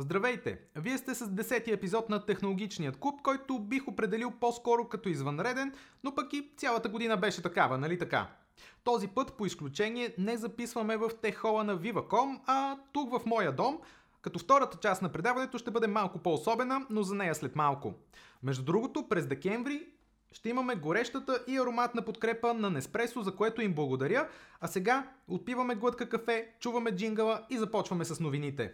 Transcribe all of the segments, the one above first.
Здравейте! Вие сте с 10-ти епизод на Технологичният клуб, който бих определил по-скоро като извънреден, но пък и цялата година беше такава, нали така? Този път по изключение не записваме в техола на Viva.com, а тук в моя дом, като втората част на предаването ще бъде малко по-особена, но за нея след малко. Между другото, през декември ще имаме горещата и ароматна подкрепа на Неспресо, за което им благодаря. А сега отпиваме глътка кафе, чуваме джингъла и започваме с новините.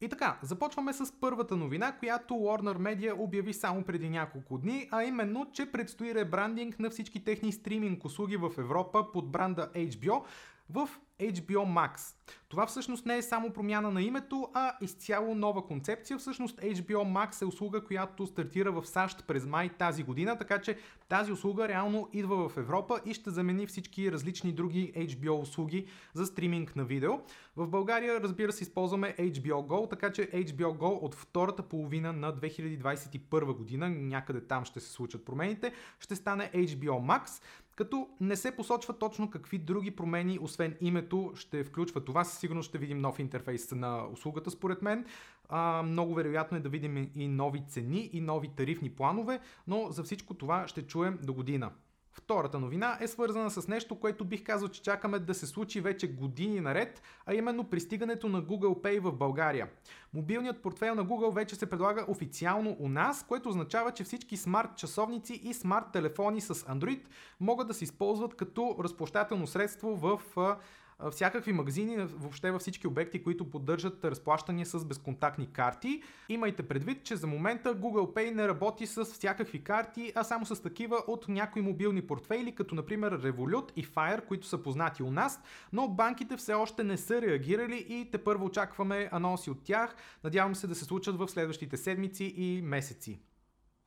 И така, започваме с първата новина, която Warner Media обяви само преди няколко дни, а именно, че предстои ребрандинг на всички техни стриминг услуги в Европа под бранда HBO в HBO Max. Това всъщност не е само промяна на името, а изцяло нова концепция. Всъщност HBO Max е услуга, която стартира в САЩ през май тази година, така че тази услуга реално идва в Европа и ще замени всички различни други HBO услуги за стриминг на видео. В България, разбира се, използваме HBO Go, така че HBO Go от втората половина на 2021 година, някъде там ще се случат промените, ще стане HBO Max като не се посочва точно какви други промени, освен името, ще включва това. Със сигурност ще видим нов интерфейс на услугата, според мен. А, много вероятно е да видим и нови цени и нови тарифни планове, но за всичко това ще чуем до година. Втората новина е свързана с нещо, което бих казал, че чакаме да се случи вече години наред, а именно пристигането на Google Pay в България. Мобилният портфел на Google вече се предлага официално у нас, което означава, че всички смарт часовници и смарт телефони с Android могат да се използват като разплащателно средство в всякакви магазини, въобще във всички обекти, които поддържат разплащания с безконтактни карти. Имайте предвид, че за момента Google Pay не работи с всякакви карти, а само с такива от някои мобилни портфейли, като например Revolut и Fire, които са познати у нас, но банките все още не са реагирали и те първо очакваме анонси от тях. Надявам се да се случат в следващите седмици и месеци.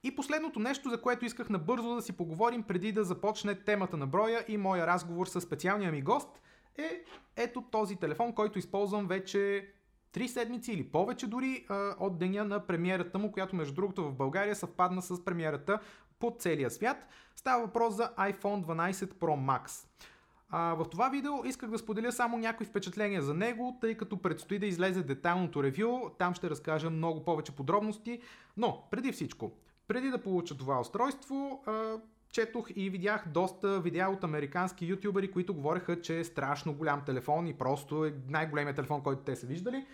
И последното нещо, за което исках набързо да си поговорим преди да започне темата на броя и моя разговор с специалния ми гост – е ето този телефон, който използвам вече 3 седмици или повече дори от деня на премиерата му, която между другото в България съвпадна с премиерата по целия свят. Става въпрос за iPhone 12 Pro Max. А, в това видео исках да споделя само някои впечатления за него, тъй като предстои да излезе детайлното ревю, там ще разкажа много повече подробности, но преди всичко, преди да получа това устройство, а, четох и видях доста видеа от американски ютубери, които говореха, че е страшно голям телефон и просто е най-големият телефон, който те са виждали.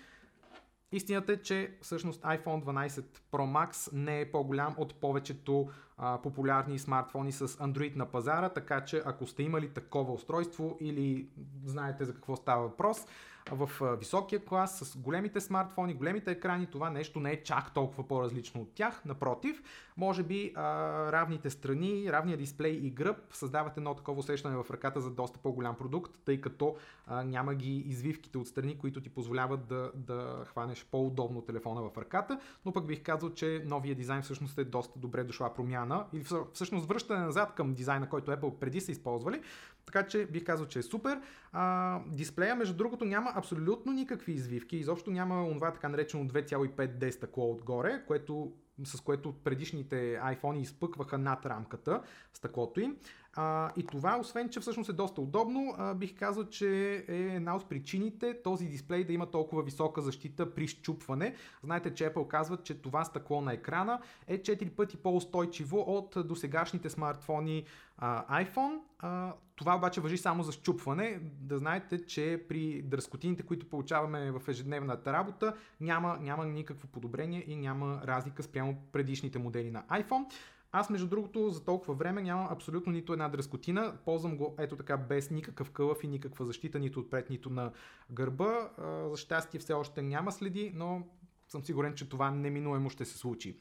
Истината е, че всъщност iPhone 12 Pro Max не е по-голям от повечето а, популярни смартфони с Android на пазара, така че ако сте имали такова устройство или знаете за какво става въпрос, в високия клас с големите смартфони, големите екрани, това нещо не е чак толкова по-различно от тях. Напротив, може би а, равните страни, равния дисплей и гръб създават едно такова усещане в ръката за доста по-голям продукт, тъй като а, няма ги извивките от страни, които ти позволяват да, да хванеш по-удобно телефона в ръката, но пък бих казал, че новия дизайн всъщност е доста добре дошла промяна или всъщност връщане назад към дизайна, който Apple преди са използвали. Така че бих казал, че е супер. А, дисплея, между другото, няма абсолютно никакви извивки. Изобщо няма това така наречено 2,5D стъкло отгоре, което с което предишните iPhone изпъкваха над рамката, стъклото им. А, и това, освен че всъщност е доста удобно, а, бих казал, че е една от причините този дисплей да има толкова висока защита при щупване. Знаете, че Apple казват, че това стъкло на екрана е 4 пъти по-устойчиво от досегашните смартфони а, iPhone. А, това обаче въжи само за щупване. Да знаете, че при дръскотините, които получаваме в ежедневната работа, няма, няма никакво подобрение и няма разлика спрямо предишните модели на iPhone. Аз, между другото, за толкова време нямам абсолютно нито една дръскотина. Ползвам го ето така без никакъв кълъв и никаква защита, нито отпред, нито на гърба. За щастие все още няма следи, но съм сигурен, че това неминуемо ще се случи.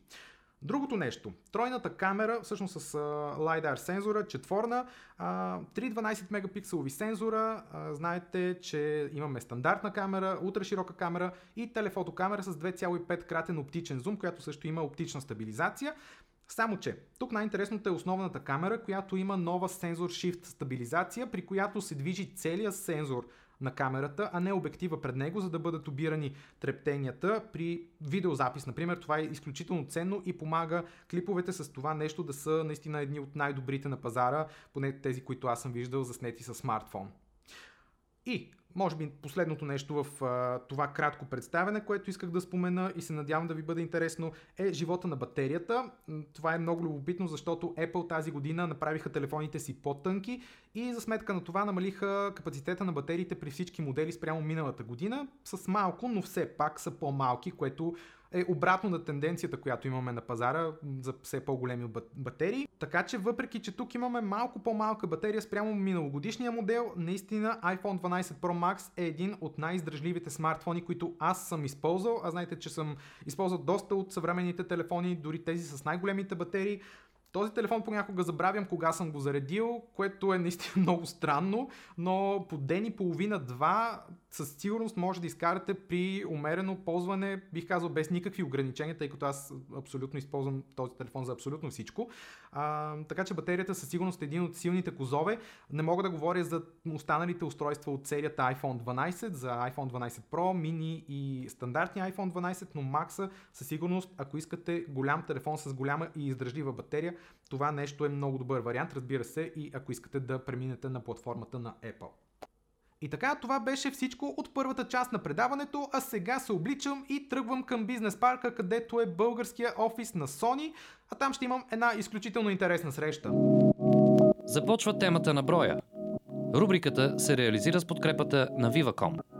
Другото нещо, тройната камера, всъщност с uh, LiDAR сензора, четворна, uh, 312 мегапикселови сензора, знаете, че имаме стандартна камера, ултра широка камера и телефото камера с 2,5 кратен оптичен зум, която също има оптична стабилизация. Само, че тук най-интересното е основната камера, която има нова сензор Shift стабилизация, при която се движи целият сензор на камерата, а не обектива пред него, за да бъдат обирани трептенията при видеозапис, например. Това е изключително ценно и помага клиповете с това нещо да са наистина едни от най-добрите на пазара, поне тези, които аз съм виждал заснети с смартфон. И може би последното нещо в а, това кратко представяне, което исках да спомена и се надявам да ви бъде интересно, е живота на батерията. Това е много любопитно, защото Apple тази година направиха телефоните си по-тънки и за сметка на това намалиха капацитета на батериите при всички модели спрямо миналата година с малко, но все пак са по-малки, което е обратно на тенденцията, която имаме на пазара за все по-големи батерии. Така че въпреки, че тук имаме малко по-малка батерия спрямо миналогодишния модел, наистина iPhone 12 Pro Max е един от най-издръжливите смартфони, които аз съм използвал. А знаете, че съм използвал доста от съвременните телефони, дори тези с най-големите батерии. Този телефон понякога забравям кога съм го заредил, което е наистина много странно, но по ден и половина-два със сигурност може да изкарате при умерено ползване, бих казал без никакви ограничения, тъй като аз абсолютно използвам този телефон за абсолютно всичко. А, така че батерията със сигурност е един от силните козове. Не мога да говоря за останалите устройства от серията iPhone 12, за iPhone 12 Pro, mini и стандартния iPhone 12, но Max със сигурност, ако искате голям телефон с голяма и издръжлива батерия, това нещо е много добър вариант, разбира се, и ако искате да преминете на платформата на Apple. И така, това беше всичко от първата част на предаването, а сега се обличам и тръгвам към бизнес парка, където е българския офис на Sony, а там ще имам една изключително интересна среща. Започва темата на броя. Рубриката се реализира с подкрепата на Viva.com.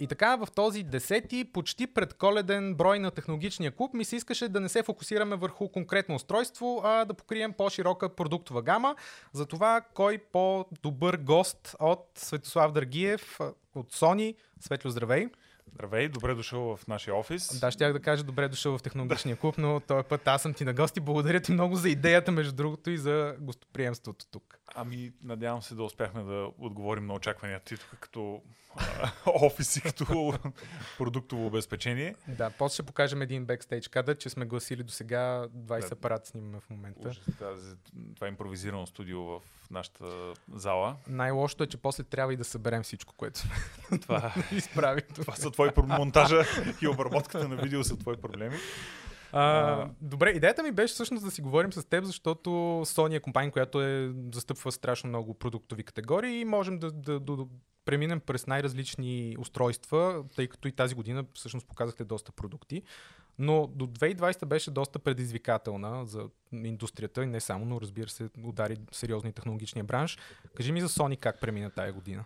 И така в този десети, почти предколеден брой на технологичния клуб ми се искаше да не се фокусираме върху конкретно устройство, а да покрием по-широка продуктова гама. За това кой по-добър гост от Светослав Драгиев от Sony. Светло, здравей! Здравей, добре дошъл в нашия офис. Да, щях да кажа добре дошъл в технологичния клуб, но този път аз съм ти на гости. Благодаря ти много за идеята, между другото, и за гостоприемството тук. Ами, надявам се да успяхме да отговорим на очакванията ти тук като офис и като продуктово обезпечение. Да, после ще покажем един бекстейдж кадър, че сме гласили до сега 20 да. апарат снимаме в момента. Ужас, да, това е импровизирано студио в нашата зала. Най-лошото е, че после трябва и да съберем всичко, което сме това, изправи. Това са твои монтажа и обработката на видео са твои проблеми. А, добре, идеята ми беше всъщност да си говорим с теб, защото Sony е компания, която е застъпва страшно много продуктови категории и можем да, да, да, да преминем през най-различни устройства, тъй като и тази година всъщност показахте доста продукти. Но до 2020 беше доста предизвикателна за индустрията и не само, но разбира се, удари сериозно и технологичния бранш. Кажи ми за Sony как премина тая година.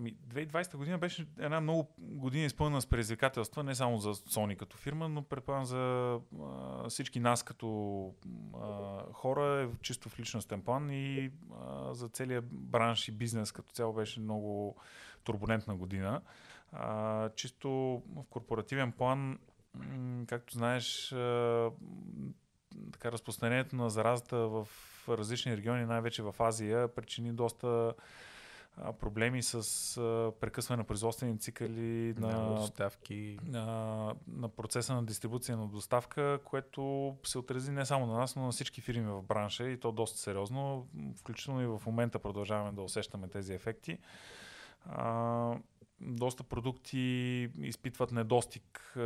Ами, 2020 година беше една много година изпълнена с предизвикателства, не само за Sony като фирма, но предполагам за а, всички нас като а, хора, чисто в личностен план и а, за целият бранш и бизнес като цяло беше много турбулентна година. А, чисто в корпоративен план, както знаеш, а, така, разпространението на заразата в различни региони, най-вече в Азия, причини доста проблеми с а, прекъсване на производствени цикъли, на, на доставки, на, на процеса на дистрибуция на доставка, което се отрази не само на нас, но на всички фирми в бранша и то доста сериозно. Включително и в момента продължаваме да усещаме тези ефекти. А, доста продукти изпитват недостиг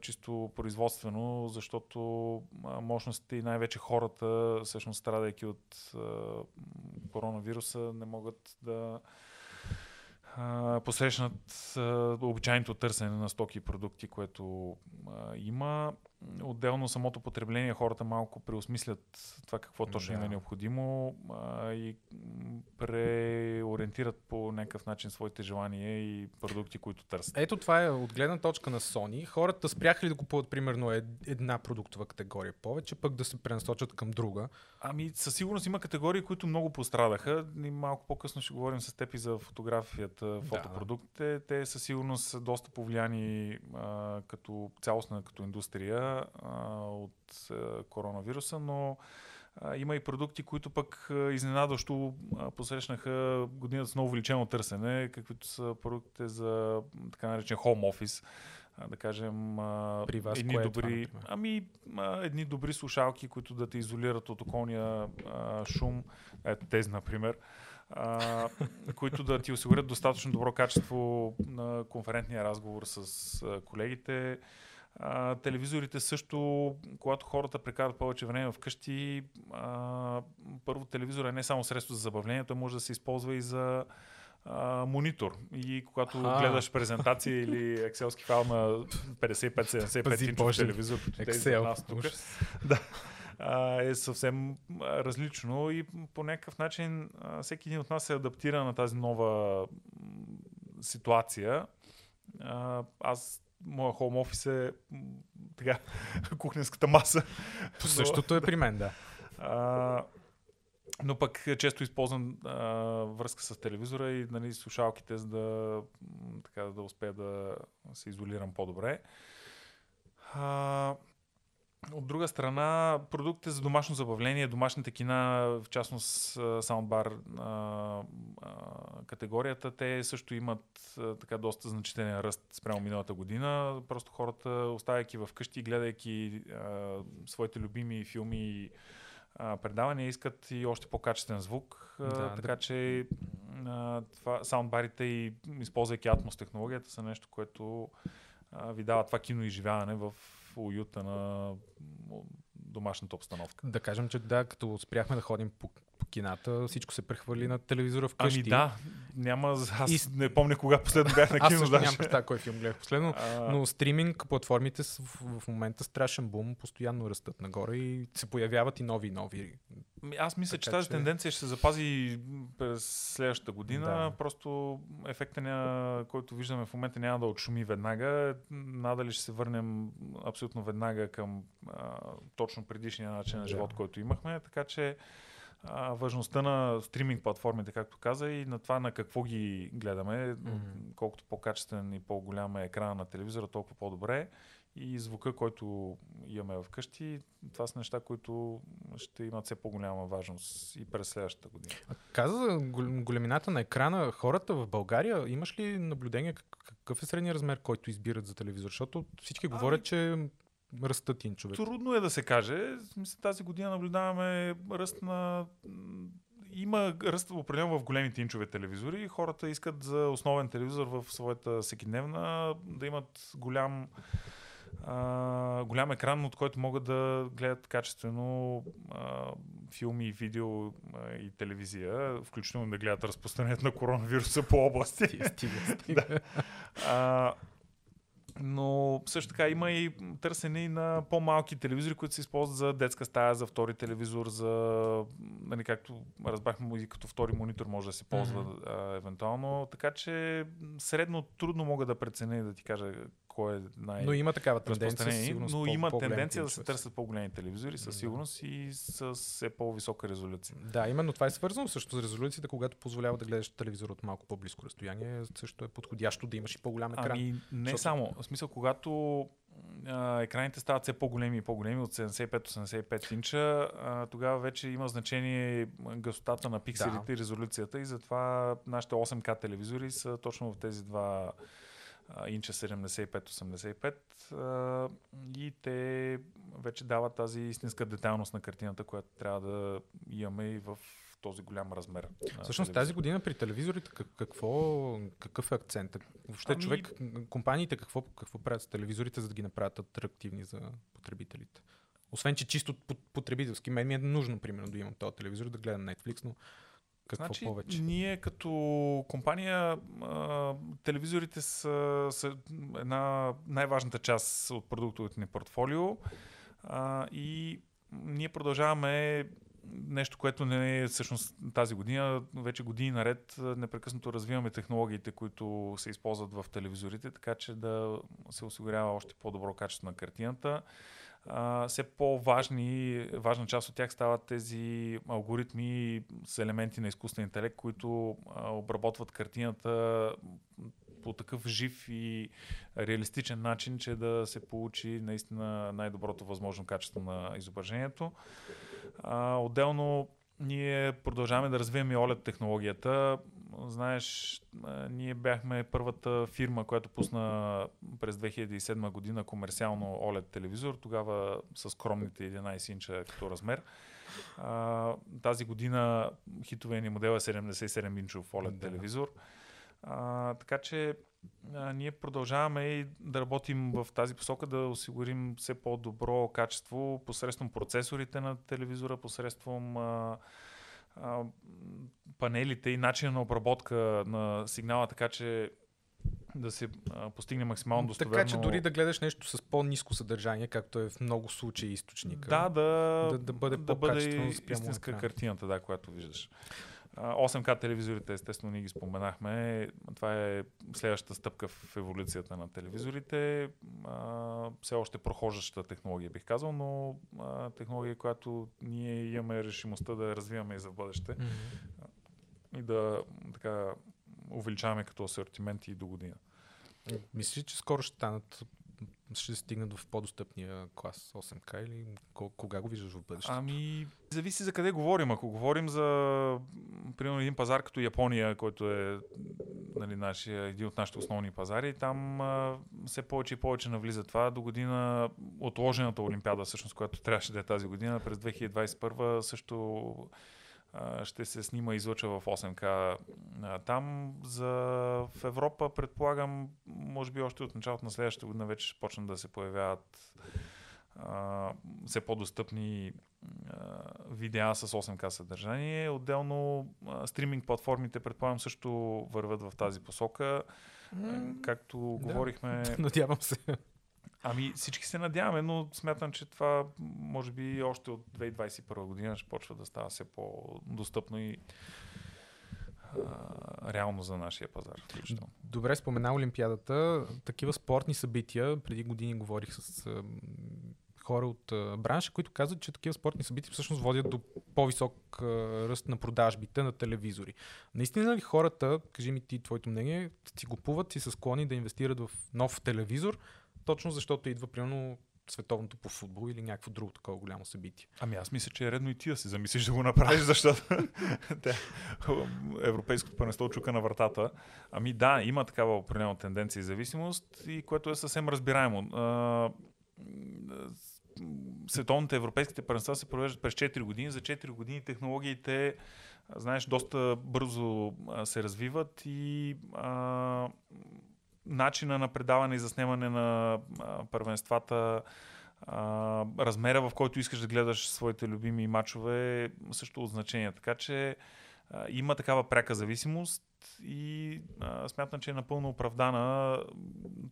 чисто производствено, защото мощностите и най-вече хората, всъщност страдайки от коронавируса, не могат да посрещнат обичайното търсене на стоки и продукти, което има. Отделно самото потребление, хората малко преосмислят това какво точно да. им е необходимо а, и преориентират по някакъв начин своите желания и продукти, които търсят. Ето това е от гледна точка на Sony. Хората спряха ли да купуват примерно една продуктова категория повече, пък да се пренасочат към друга? Ами със сигурност има категории, които много пострадаха. И малко по-късно ще говорим с теб и за фотографията, фотопродуктите. Да. Те със сигурност са доста повлияни а, като цялостна като индустрия а, от а, коронавируса, но а, има и продукти, които пък а, изненадващо а, посрещнаха годината с много увеличено търсене, каквито са продуктите за така наречен home office да кажем, При вас едни кое добри, е това, ами, едни добри слушалки, които да те изолират от околния а, шум, ето тези, например, а, които да ти осигурят достатъчно добро качество на конферентния разговор с колегите. А, телевизорите също, когато хората прекарат повече време вкъщи, а, първо телевизор е не само средство за забавление, той може да се използва и за а, монитор. И когато А. гледаш презентация или екселски файл на 55-75 Пази инчов Боже. телевизор, Excel. нас тук, Ужас. а, е съвсем различно и по някакъв начин а, всеки един от нас се адаптира на тази нова ситуация. А, аз, моя хоум офис е така, кухненската маса. По Същото е при мен, да. А, но пък често използвам а, връзка с телевизора и нали, слушалките, за да, така, да успея да се изолирам по-добре. А, от друга страна, продуктите за домашно забавление, домашните кина, в частност саундбар категорията, те също имат така доста значителен ръст спрямо миналата година. Просто хората, оставяйки в къщи, гледайки а, своите любими филми и предавания, искат и още по-качествен звук. Да, така че а, това, саундбарите и използвайки Atmos технологията са нещо, което а, ви дава това киноизживяване в уюта на домашната обстановка. Да кажем, че да, като спряхме да ходим по, по кината, всичко се прехвърли на телевизора вкъщи. Ами да, няма. Аз И- не помня кога последно бях на Аз кино. също даже. нямам представа кой филм гледах последно. А, Но стриминг платформите са в, в момента страшен бум, постоянно растат нагоре и се появяват и нови и нови. Аз мисля, че Така тази че- тенденция ще се запази през следващата година. Да. Просто ефекта, ня, който виждаме в момента, няма да отшуми веднага. Надали ще се върнем абсолютно веднага към а, точно предишния начин на Да. живот, който имахме. Така че а, важността на стриминг платформите, както каза, и на това на какво ги гледаме. Мгм. Колкото по-качествен и по-голям е екрана на телевизора, толкова по-добре. И звука, който имаме вкъщи, това са неща, които ще имат все по-голяма важност и през следващата година. А Каза за гол- големината на екрана. Хората в България, имаш ли наблюдение как- какъв е средният размер, който избират за телевизор? Защото всички Ами- говорят, че растат инчове. Трудно е да се каже. Тази година наблюдаваме ръст на... Има ръст определено в големите инчове телевизори. Хората искат за основен телевизор в своята всекидневна да имат голям а, голям екран, от който могат да гледат качествено а, филми, и видео а, и телевизия, включително да гледат разпространението на коронавируса по области. Стига. А, но също така има и търсене и на по-малки телевизори, които се използват за детска стая, за втори телевизор, за, нали, както разбрахме, и като втори монитор може да се ползва Мгм. а, евентуално. Така че средно трудно мога да преценя и да ти кажа кой е най- Но има такава тенденция. сигурност, но по- има тенденция да се търсят по-големи телевизори със сигурност и с все по-висока резолюция. Да, именно това е свързано също с резолюцията, когато позволява да гледаш телевизор от малко по-близко разстояние. Също е подходящо да имаш и по-голям екран. Ами не Защото- само. Смисъл, когато а, екраните стават все по-големи и по-големи от 75-85 инча, а, тогава вече има значение гъстотата на пикселите Да. и резолюцията и затова нашите 8К телевизори са точно в тези два инча 75-85 а, и те вече дават тази истинска детайлност на картината, която трябва да имаме и в този голям размер. на Всъщност тази година при телевизорите как, какво, какъв е акцентът? Въобще Ами- човек, компаниите какво, какво правят с телевизорите, за да ги направят атрактивни за потребителите? Освен, че чисто по- потребителски, мен ми е нужно, примерно, да имам този телевизор, да гледам Netflix, но какво значи, повече? Ние като компания, а, телевизорите са, са една най-важната част от продуктовото ни портфолио а, и ние продължаваме нещо, което не е всъщност тази година, вече години наред непрекъснато развиваме технологиите, които се използват в телевизорите, така че да се осигурява още по-добро качество на картината. А, все по-важни, важна част от тях стават тези алгоритми с елементи на изкуствен интелект, които а, обработват картината по такъв жив и реалистичен начин, че да се получи наистина най-доброто възможно качество на изображението. А, отделно ние продължаваме да развиваме OLED технологията. Знаеш, ние бяхме първата фирма, която пусна през 2007 година комерциално OLED телевизор, тогава с скромните 11 инча като размер. А, тази година хитовия ни модел е 77-инчов OLED да. телевизор. А, така че а, ние продължаваме и да работим в тази посока, да осигурим все по-добро качество посредством процесорите на телевизора, посредством а, а, панелите и начина на обработка на сигнала, така че да се а, постигне максимално достоверно. Така че дори да гледаш нещо с по-низко съдържание, както е в много случаи източника. Да, да, да, да бъде да бъде истинска картината, да, която виждаш. 8К телевизорите, естествено, ние ги споменахме. Това е следващата стъпка в еволюцията на телевизорите. А, все още прохождаща технология, бих казал, но а, технология, която ние имаме решимостта да развиваме и за бъдеще. Mm-hmm. И да така увеличаваме като асортимент и до година. Мислиш, че скоро ще станат ще стигнат в по-достъпния клас 8К или кога го виждаш в бъдеще? Ами, зависи за къде говорим. Ако говорим за, примерно, един пазар като Япония, който е нали, нашия, един от нашите основни пазари, там а, все повече и повече навлиза това. До година отложената Олимпиада, всъщност, която трябваше да е тази година, през 2021 също ще се снима и излъча в 8К там. За в Европа, предполагам, може би още от началото на следващата година вече ще почнат да се появяват а, все по-достъпни а, видеа с 8К съдържание. Отделно а, стриминг платформите, предполагам, също върват в тази посока. Както да. говорихме. Надявам се. Ами всички се надяваме, но смятам, че това може би още от 2021 година ще почва да става все по-достъпно и а, реално за нашия пазар. Включително. Добре, спомена Олимпиадата. Такива спортни събития, преди години говорих с а, хора от а, бранша, които казват, че такива спортни събития всъщност водят до по-висок а, ръст на продажбите на телевизори. Наистина ли хората, кажи ми ти твоето мнение, си купуват и са склонни да инвестират в нов телевизор, точно защото идва примерно световното по футбол или някакво друго такова голямо събитие. Ами аз мисля, че е редно и ти да се замислиш да го направиш, защото Европейското първенство чука на вратата. Ами да, има такава определена тенденция и зависимост, и което е съвсем разбираемо. Световните европейските първенства се провеждат през 4 години. За 4 години технологиите, знаеш, доста бързо се развиват и а, начина на предаване и заснемане на а, първенствата, а, размера в който искаш да гледаш своите любими матчове е също от значение. Така че а, има такава пряка зависимост и а, смятам, че е напълно оправдана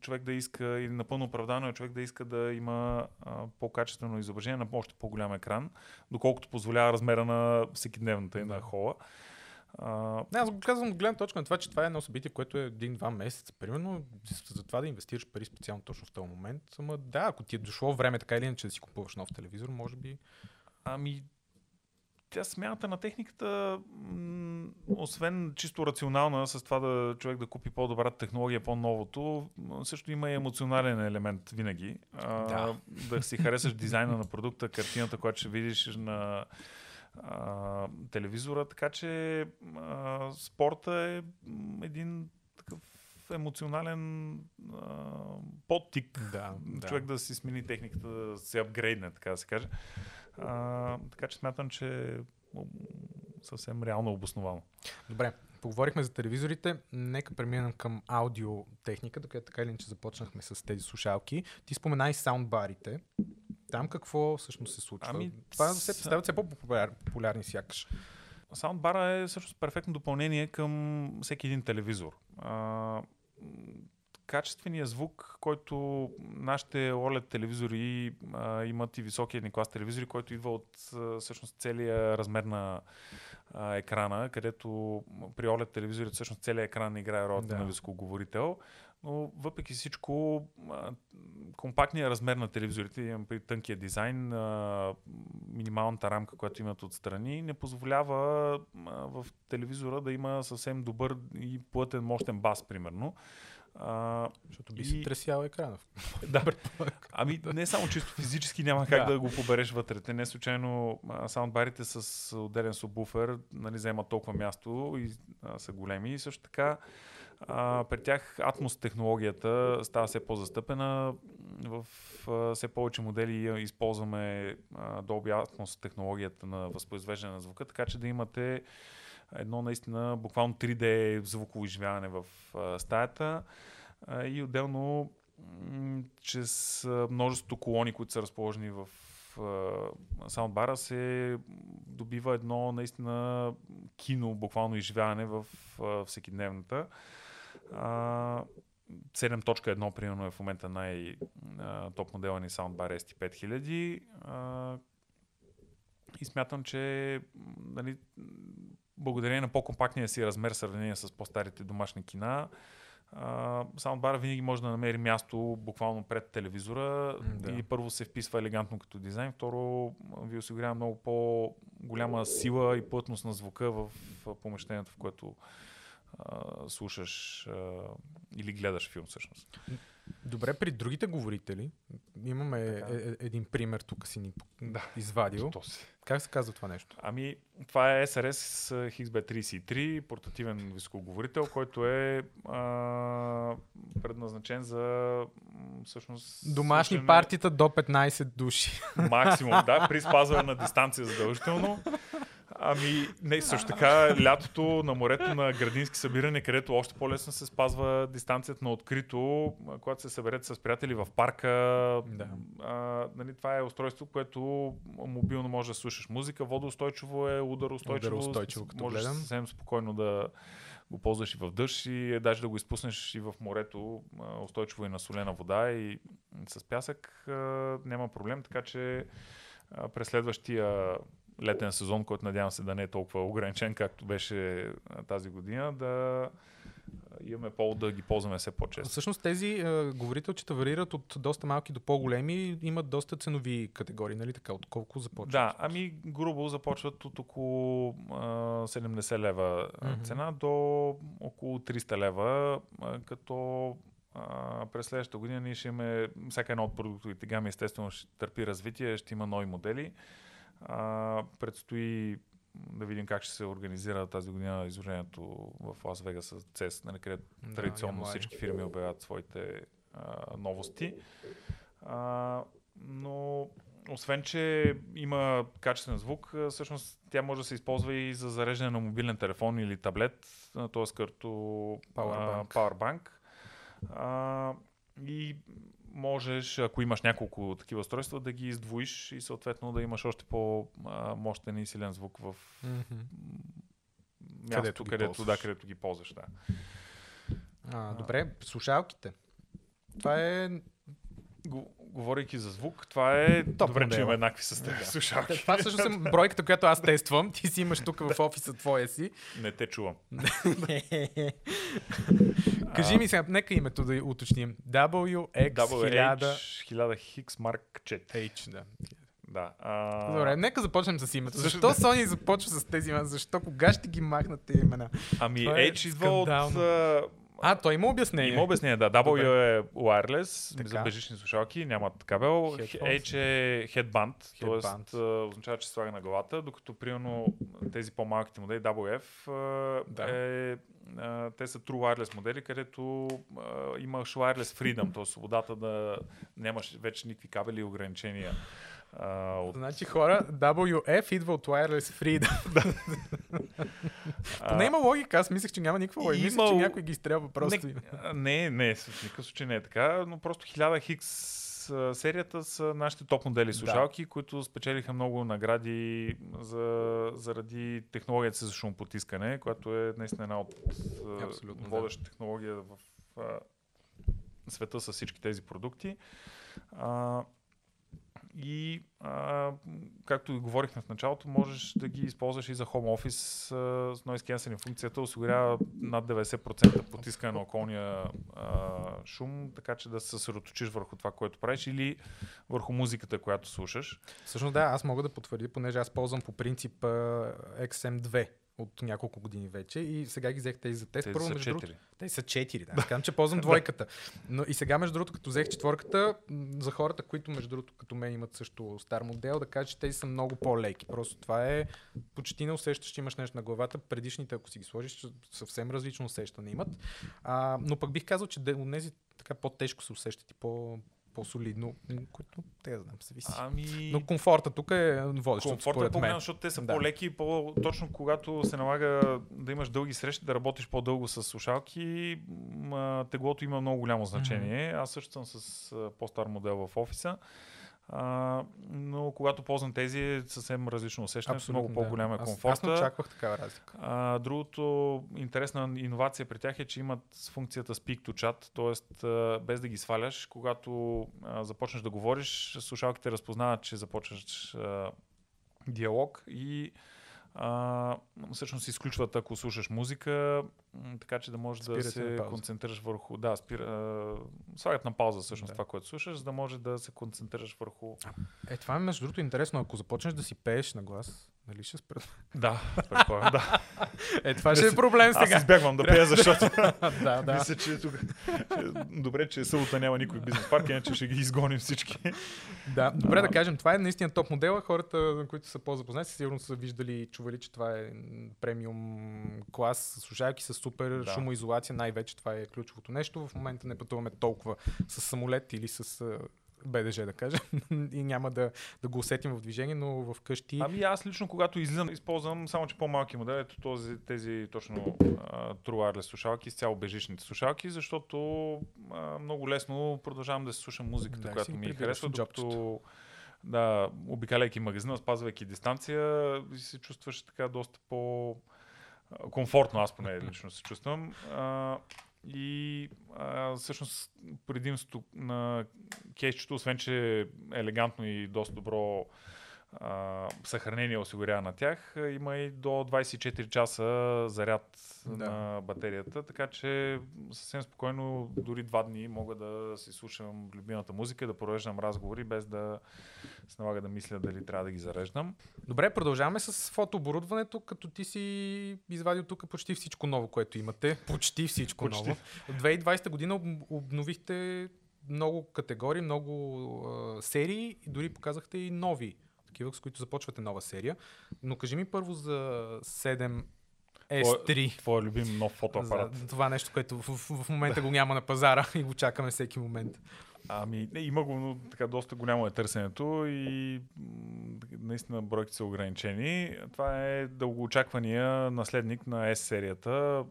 човек да иска, или напълно оправдано е човек да иска да има а, по-качествено изображение на още по-голям екран, доколкото позволява размера на всекидневната и на хола. А... Не, аз го казвам от гледна точка на това, че това е едно събитие, което е един-два месеца, примерно, за това да инвестираш пари специално точно в този момент. Ама да, ако ти е дошло време така или иначе да си купуваш нов телевизор, може би. Ами, тя смяната на техниката, м- освен чисто рационална, с това да човек да купи по-добрата технология, по-новото, също има и емоционален елемент винаги. А, да. да си харесаш дизайна на продукта, картината, която ще видиш на а, телевизора, така че а, спорта е един такъв емоционален а, подтик. Да, човек да. да си смени техниката, да се апгрейдне, така да се каже. А, така че смятам, че е съвсем реално обосновано. Добре, поговорихме за телевизорите. Нека преминем към аудиотехника, докато така или иначе започнахме с тези слушалки. Ти спомена и саундбарите. Там какво всъщност се случва? Ами, Това се стават все по-популярни сякаш. Саундбара е всъщност перфектно допълнение към всеки един телевизор. А, качественият звук, който нашите OLED телевизори а, имат и високи едни клас телевизори, който идва от а, всъщност целия размер на а, екрана, където при OLED телевизорите всъщност целият екран играе ролята да. на високоговорител но въпреки всичко компактният размер на телевизорите, имам при тънкия дизайн, минималната рамка, която имат отстрани, не позволява в телевизора да има съвсем добър и плътен, мощен бас, примерно. А, Защото би и... се тресял екрана. да. ами не само чисто физически няма как да. да го побереш вътре. Те не случайно саундбарите с отделен субвуфер нали, вземат толкова място и а, са големи. И също така а, при тях Atmos технологията става все по-застъпена. в а, все повече модели използваме а, Dolby Atmos технологията на възпроизвеждане на звука, така че да имате едно наистина буквално 3D звуково изживяване в стаята и отделно чрез множеството колони, които са разположени в саундбара се добива едно наистина кино, буквално изживяване в всекидневната. 7.1 примерно е в момента най-топ модела ни саундбар ST5000 и смятам, че нали, благодарение на по-компактния си размер в сравнение с по-старите домашни кина, саундбара винаги може да намери място буквално пред телевизора да. и първо се вписва елегантно като дизайн, второ ви осигурява много по-голяма сила и плътност на звука в помещението, в което а, слушаш а, или гледаш филм всъщност. Добре, при другите говорители имаме е, е, един пример, тук си ни да. извадил. Как се казва това нещо? Ами, това е SRS XB33, портативен високоговорител, който е а, предназначен за всъщност... Домашни слушане... партита до 15 души. Максимум, да, при спазване на дистанция задължително. Ами, не, също така, лятото на морето на градински събиране, където още по-лесно се спазва дистанцията на открито, когато се съберете с приятели в парка. Да. А, нали, това е устройство, което мобилно може да слушаш музика, водоустойчиво е, ударостойчиво. Ударостойчиво, като можеш гледам. съвсем спокойно да го ползваш и в дъжд и даже да го изпуснеш и в морето, устойчиво и на солена вода и с пясък няма проблем, така че през следващия летен сезон, който надявам се да не е толкова ограничен, както беше тази година, да имаме повод да ги ползваме все по-често. Всъщност тези е, говорителчета варират от доста малки до по-големи, имат доста ценови категории, нали така? От колко започват? Да, ами грубо започват от около е, 70 лева mm-hmm. цена до около 300 лева, е, като през следващата година ние ще имаме, всяка една от продуктовите гами естествено ще търпи развитие, ще има нови модели. А, предстои да видим как ще се организира тази година изложението в Лас Вегас с CES, нали, където да, традиционно всички фирми обявяват своите а, новости. А, но освен, че има качествен звук, всъщност тя може да се използва и за зареждане на мобилен телефон или таблет, т.е. като Powerbank. Powerbank. А, и можеш, ако имаш няколко такива устройства, да ги издвоиш и съответно да имаш още по-мощен и силен звук в mm-hmm. мястото, където, където, да, където ги ползваш. Да. А, добре, слушалките. Това е говорейки за звук, това е Топ добре, модела. че има еднакви с теб да. слушалки. Това всъщност е бройката, която аз тествам. Ти си имаш тук в офиса твоя си. Не те чувам. Кажи ми сега, нека името да уточним. WX1000... WH1000 Hix Mark 4. H, да. Да. А... Добре, нека започнем с името. Защо Sony започва с тези имена? Защо? Кога ще ги махнат тези имена? Ами, е H идва от а, той има обяснение. Има обяснение, да. W Добре. е wireless, така. за бежични слушалки, нямат кабел. Headphones. H е headband, т.е. означава, че слага на главата, докато примерно тези по-малките модели WF да. е, те са True Wireless модели, където имаш wireless freedom, т.е. свободата да нямаш вече никакви кабели и ограничения. А, от... Значи хора, WF идва от Wireless Freedom. Не има логика, аз мислех, че няма никаква логика. Мислех, че някой ги изтребва просто. Не, не, не, в никакъв случай не е така, но просто 1000 хикс серията са нашите топ модели слушалки, да. които спечелиха много награди за, заради технологията за шумопотискане, която е наистина една от водещите да. технология в а, света с всички тези продукти. А, и а, както говорихме в началото, можеш да ги използваш и за home office с noise cancelling функцията, осигурява над 90% потискане на околния а, шум, така че да се съсредоточиш върху това, което правиш или върху музиката, която слушаш. Всъщност да, аз мога да потвърдя, понеже аз ползвам по принцип XM2 от няколко години вече и сега ги взех тези за тест. Те Първо, са между другото, те са четири, да. Казвам, че ползвам двойката. Но и сега, между другото, като взех четворката, за хората, които, между другото, като мен имат също стар модел, да кажа, че тези са много по-леки. Просто това е почти не усещаш, че имаш нещо на главата. Предишните, ако си ги сложиш, съвсем различно усещане имат. А, но пък бих казал, че от тези така по-тежко се усещат и по, по-солидно, което те да знам, се виси. Ами... Но комфорта тук е водещ. Комфортът е по-голям, защото те са да. по-леки и по- точно когато се налага да имаш дълги срещи, да работиш по-дълго с слушалки, теглото има много голямо значение. Mm-hmm. Аз също съм с по-стар модел в офиса. А, но когато ползвам тези е съвсем различно усещане, много по-голяма е комфорта. Аз, аз очаквах такава разлика. А, другото интересна иновация при тях е, че имат функцията Speak to Chat, т.е. без да ги сваляш, когато а, започнеш да говориш, слушалките разпознават, че започваш а, диалог и а, всъщност изключват ако слушаш музика, така че да можеш Спирате да се концентрираш върху... Да, спира, слагат на пауза всъщност да. това, което слушаш, за да може да се концентрираш върху... Е, това е между другото интересно. Ако започнеш да си пееш на глас, Нали ще спрат? Да, предполагам, да. Е, това ще е проблем сега. Аз избягвам да пея, защото да, да. мисля, че тук... Добре, че събота няма никой бизнес парк, иначе ще ги изгоним всички. Да, добре да кажем, това е наистина топ модела. Хората, които са по-запознати, сигурно са виждали чували, че това е премиум клас, слушалки с супер да. шумоизолация. Най-вече това е ключовото нещо. В момента не пътуваме толкова с самолет или с БДЖ, да кажем, и няма да, да го усетим в движение, но в къщи... Ами аз лично, когато излизам, използвам само, че по-малки модели, ето този, тези точно труарлес слушалки, с цяло бежичните слушалки, защото а, много лесно продължавам да се слушам музиката, да, която ми е харесва, докато да, обикаляйки магазина, спазвайки дистанция, се чувстваш така доста по комфортно, аз поне лично се чувствам. А, и а, всъщност предимството на кейсчето, освен че е елегантно и доста добро съхранение осигурява на тях, има и до 24 часа заряд да. на батерията, така че съвсем спокойно дори два дни мога да си слушам любимата музика, да провеждам разговори без да се налага да мисля дали трябва да ги зареждам. Добре, продължаваме с фотооборудването, като ти си извадил тук почти всичко ново, което имате. Почти всичко почти. ново. В 2020 година обновихте много категории, много а, серии и дори показахте и нови такива, с които започвате нова серия. Но кажи ми първо за 7 S3. Твоя любим нов фотоапарат. За това нещо, което в, в, в момента го няма на пазара и го чакаме всеки момент. Ами, не, има го, но така доста голямо е търсенето и наистина бройките са ограничени. Това е дългоочаквания наследник на S-серията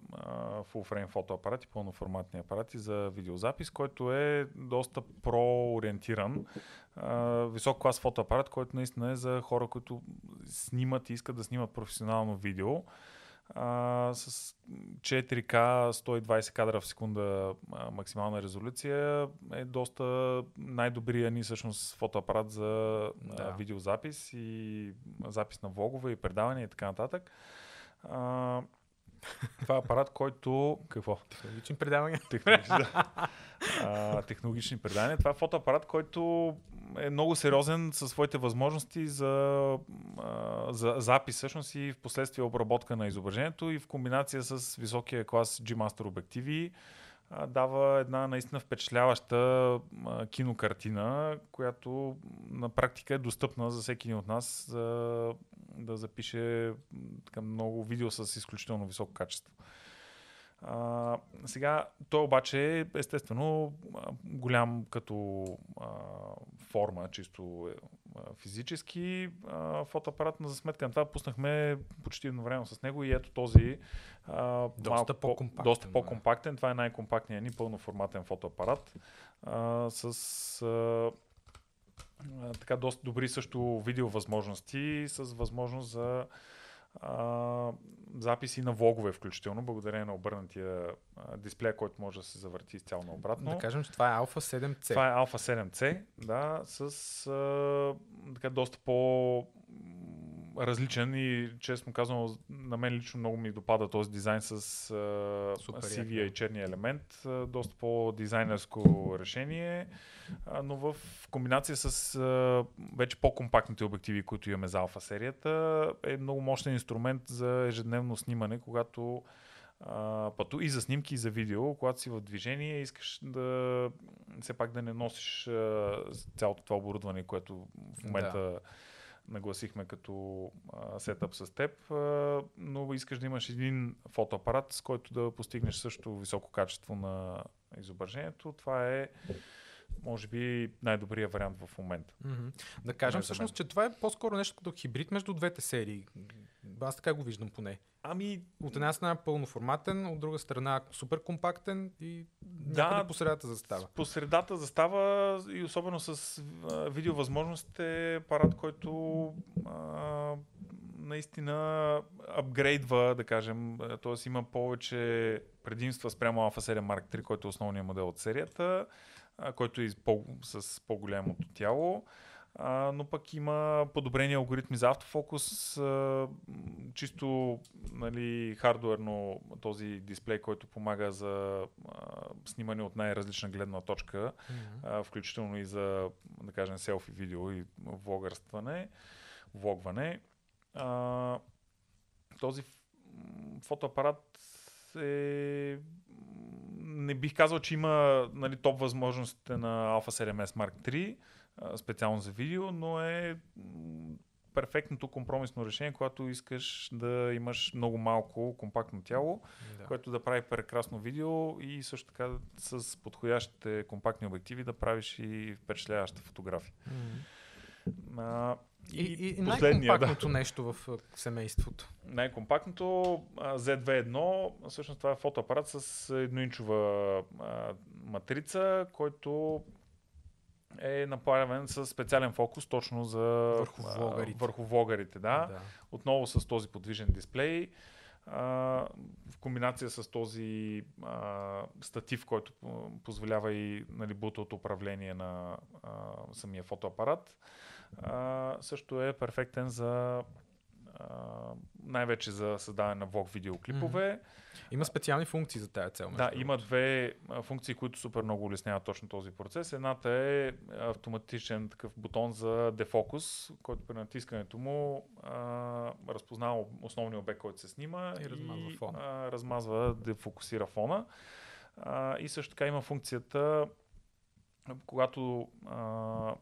full frame фотоапарати, пълноформатни апарати за видеозапис, който е доста про-ориентиран. Висок клас фотоапарат, който наистина е за хора, които снимат и искат да снимат професионално видео а, с 4K 120 кадра в секунда а, максимална резолюция е доста най-добрия ни всъщност фотоапарат за да. а, видеозапис и запис на влогове и предавания и така нататък. А, това е апарат, който... Какво? Технологични предавания. Технологични, да. а, технологични предавания. Това е фотоапарат, който е много сериозен със своите възможности за, за запис всъщност и в последствие обработка на изображението и в комбинация с високия клас G-Master обективи дава една наистина впечатляваща кинокартина, която на практика е достъпна за всеки един от нас за да запише така, много видео с изключително високо качество. А, сега, той обаче е естествено голям като а, форма, чисто а, физически а, фотоапарат, но за сметка на това пуснахме почти едновременно с него и ето този а, доста, малко, по-компактен, доста по-компактен. Това е най-компактният ни пълноформатен фотоапарат а, с а, така доста добри също видеовъзможности с възможност за а, записи на влогове включително, благодарение на обърнатия а, дисплея, който може да се завърти изцяло наобратно. Да кажем, че това е Alpha 7C. Това е Alpha 7C, да, с а, така доста по различен и честно казвам, на мен лично много ми допада този дизайн с а, сивия и черния елемент. Доста по-дизайнерско решение, но в комбинация с а, вече по-компактните обективи, които имаме за алфа серията, е много мощен инструмент за ежедневно снимане, когато Uh, пъту и за снимки, и за видео, когато си в движение, искаш да все пак да не носиш uh, цялото това оборудване, което в момента да нагласихме като а, сетъп с теб, а, но искаш да имаш един фотоапарат, с който да постигнеш също високо качество на изображението. Това е може би най-добрият вариант в момента. Мгм. Да кажем всъщност, че това е по-скоро нещо като хибрид между двете серии. Аз така го виждам поне. Ами, От една страна пълноформатен, от друга страна супер компактен и Да. по средата застава. по средата застава и особено с а, видеовъзможностите апарат, който а, наистина апгрейдва, да кажем, т.е. има повече предимства спрямо Alpha 7 Mark III, който е основният модел от серията, който е с по-голямото тяло. А, но пък има подобрени алгоритми за автофокус, а, чисто нали, хардуерно този дисплей, който помага за а, снимане от най-различна гледна точка, а, включително и за, да кажем, селфи видео и влогърстване, влогване. А, този фотоапарат е... Не бих казал, че има нали, топ възможностите на Alpha 7S Mark III, специално за видео, но е перфектното компромисно решение, когато искаш да имаш много малко компактно тяло, Да. което да прави прекрасно видео и също така с подходящите компактни обективи да правиш и впечатляваща фотография. Мгм. А, И, и, и най-компактното нещо в семейството. Най-компактното а, Z2.1, всъщност това е фотоапарат с едноинчова а, матрица, който е направен с специален фокус точно за Върху влогарите. върху влогарите да. да. Отново с този подвижен дисплей, а, в комбинация с този а, статив, който позволява и нали, бутовото управление на а, самия фотоапарат. А, също е перфектен за най-вече за създаване на влог видеоклипове. Има специални функции за тая цел. Да, има две функции, които супер много улесняват точно този процес. Едната е автоматичен такъв бутон за дефокус, който при натискането му а, разпознава основния обект, който се снима И размазва фона. а, размазва, дефокусира фона. А, и също така има функцията, когато а,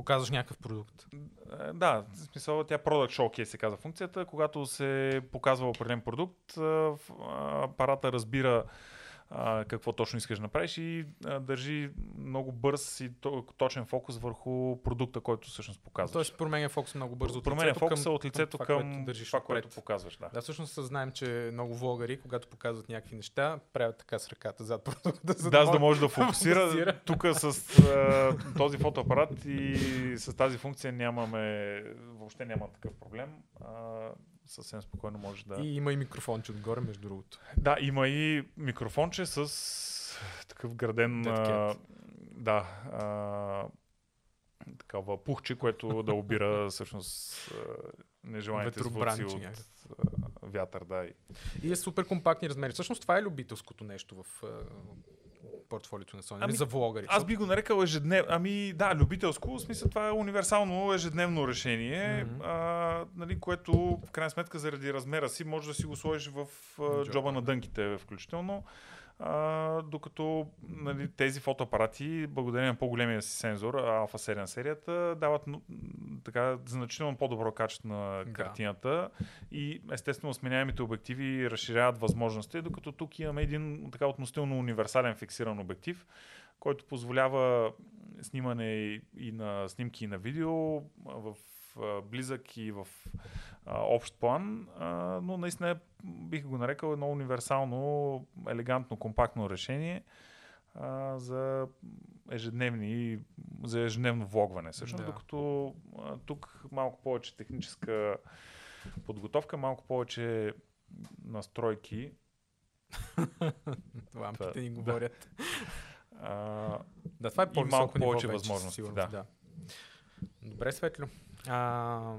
Показваш някакъв продукт. Е, Да, в смисъл тя Product Showcase се казва функцията. Когато се показва определен продукт, апарата разбира а, какво точно искаш да направиш и а, държи много бърз и то- точен фокус върху продукта, който всъщност показваш. Тоест променя фокус много бързо Променя фокуса от лицето това, към, което държиш това, което показваш. Да. Да, всъщност знаем, че много влогари, когато показват някакви неща, правят така с ръката зад продукта, за да, за да може да фокусира. фокусира. Тук с а, този фотоапарат и с тази функция нямаме, въобще няма такъв проблем. А, съвсем спокойно може да... И има и микрофонче отгоре, между другото. Да, има и микрофонче с такъв граден... А, да, а, такава пухче, което да обира всъщност нежеланите звуци от а, вятър. Да, и, е супер компактни размери. Всъщност това е любителското нещо в портфолиото на Sony. Ами, за влогари. Аз би го нарекал ежедневно. Ами да, любителско, в смисъл това е универсално ежедневно решение, Мгм. а, нали, което в крайна сметка заради размера си може да си го сложиш в а, Джоба, на дънките включително. А, докато нали, тези фотоапарати, благодарение на по-големия си сензор, Alpha 7 серията, дават така значително по-добро качество на Да. картината и естествено сменяемите обективи разширяват възможности, докато тук имаме един така относително универсален фиксиран обектив, който позволява снимане и, на снимки и на видео в близък и в а, общ план, а, но наистина е, бих го нарекал едно универсално, елегантно, компактно решение а, за ежедневни, за ежедневно влогване. Всъщност, Да. докато а, тук малко повече техническа подготовка, малко повече настройки. Лампите ни да. говорят. А, Да, това е по-високо малко повече възможности, да. да. Добре, Светлю. А,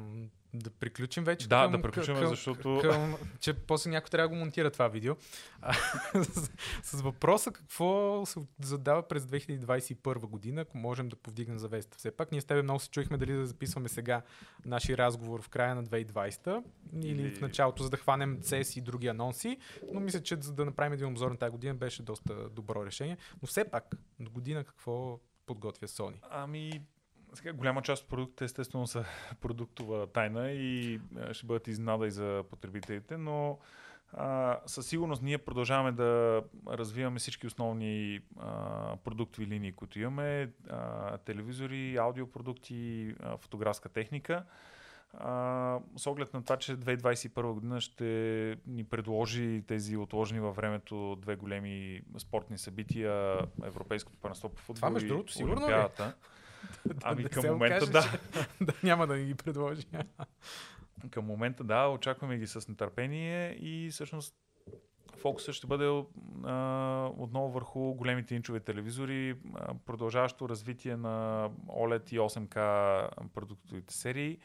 да приключим вече Да, към, да приключим, към, защото- Към, че после някой трябва да го монтира това видео. А, с, с въпроса какво се задава през 2021 година, ако можем да повдигнем завеста. Все пак ние с тебе много се чуихме дали да записваме сега нашия разговор в края на 2020 или, Или- в началото, за да хванем CES и други анонси, но мисля, че за да направим един обзор на тази година беше доста добро решение. Но все пак, до година какво подготвя Sony? Ами, голяма част от продуктите естествено са продуктова тайна и ще бъдат изненада и за потребителите, но А, със сигурност ние продължаваме да развиваме всички основни а, продуктови линии, които имаме. А, телевизори, аудиопродукти, а, фотографска техника. А, с оглед на това, че 2021 година ще ни предложи тези отложени във времето две големи спортни събития, Европейското първенство по футбол Това, между другото, сигурно ли? Ами към момента да. да. Няма да ни ги предложи. Към момента да, очакваме ги с нетърпение и всъщност фокусът ще бъде а, отново върху големите инчови телевизори, а, продължаващо развитие на OLED и 8K продуктовите серии.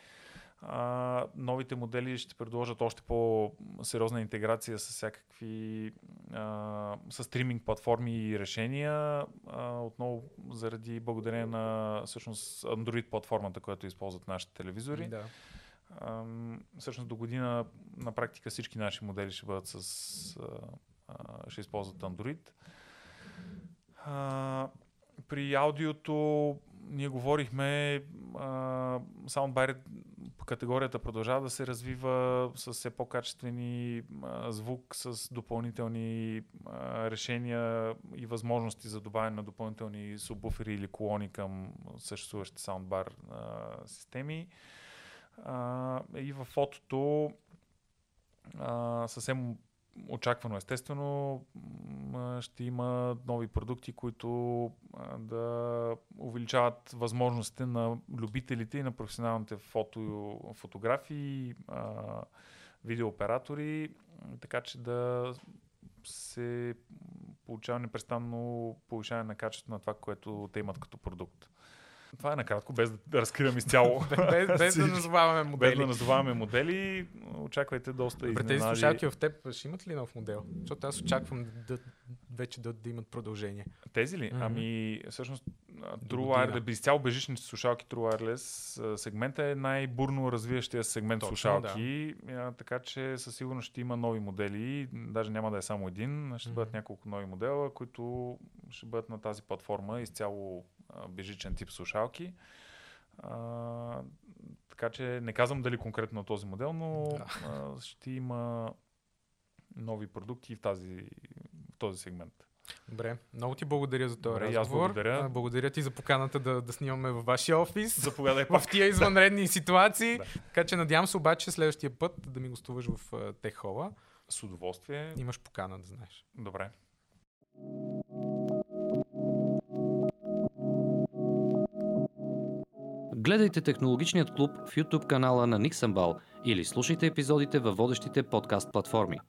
А, новите модели ще предложат още по-сериозна интеграция с всякакви а, с стриминг платформи и решения. А, отново заради благодарение на всъщност Android платформата, която използват нашите телевизори. Да. Ам, всъщност до година на практика всички наши модели ще бъдат с... А, а, ще използват Android. А, при аудиото ние говорихме Soundbar категорията продължава да се развива с все по-качествени звук, с допълнителни решения и възможности за добавяне на допълнителни субвуфери или колони към съществуващите саундбар системи. И в фотото съвсем очаквано естествено ще има нови продукти, които да увеличават възможностите на любителите и на професионалните фото, фотографии, видеооператори, така че да се получава непрестанно повишаване на качеството на това, което те имат като продукт. Това е накратко, без да разкривам изцяло. Без, без да назоваваме без модели. да назоваваме модели, очаквайте доста тези изненади. слушалки в теб ще имат ли нов модел? Защото аз очаквам да, вече да, да имат продължение. Тези ли? Мгм. Ами, всъщност, True. Wireless, изцяло бежичните слушалки True Wireless сегмента е най-бурно развиващия сегмент Точно, слушалки, а, така че със сигурност ще има нови модели, даже няма да е само един, ще Мгм. бъдат няколко нови модела, които ще бъдат на тази платформа, изцяло бежичен тип слушалки. А, така че не казвам дали конкретно този модел, но Да. а, ще има нови продукти в, тази, в този сегмент. Добре, много ти благодаря за този Добре, разговор. благодаря. А, Благодаря ти за поканата да, да снимаме във вашия офис. Заповядай в тия извънредни ситуации. Да. Така че надявам се обаче следващия път да ми гостуваш в Техола. С удоволствие. Имаш покана, да знаеш. Добре. Гледайте Технологичният клуб в YouTube канала на Nixonbal или слушайте епизодите във водещите подкаст платформи.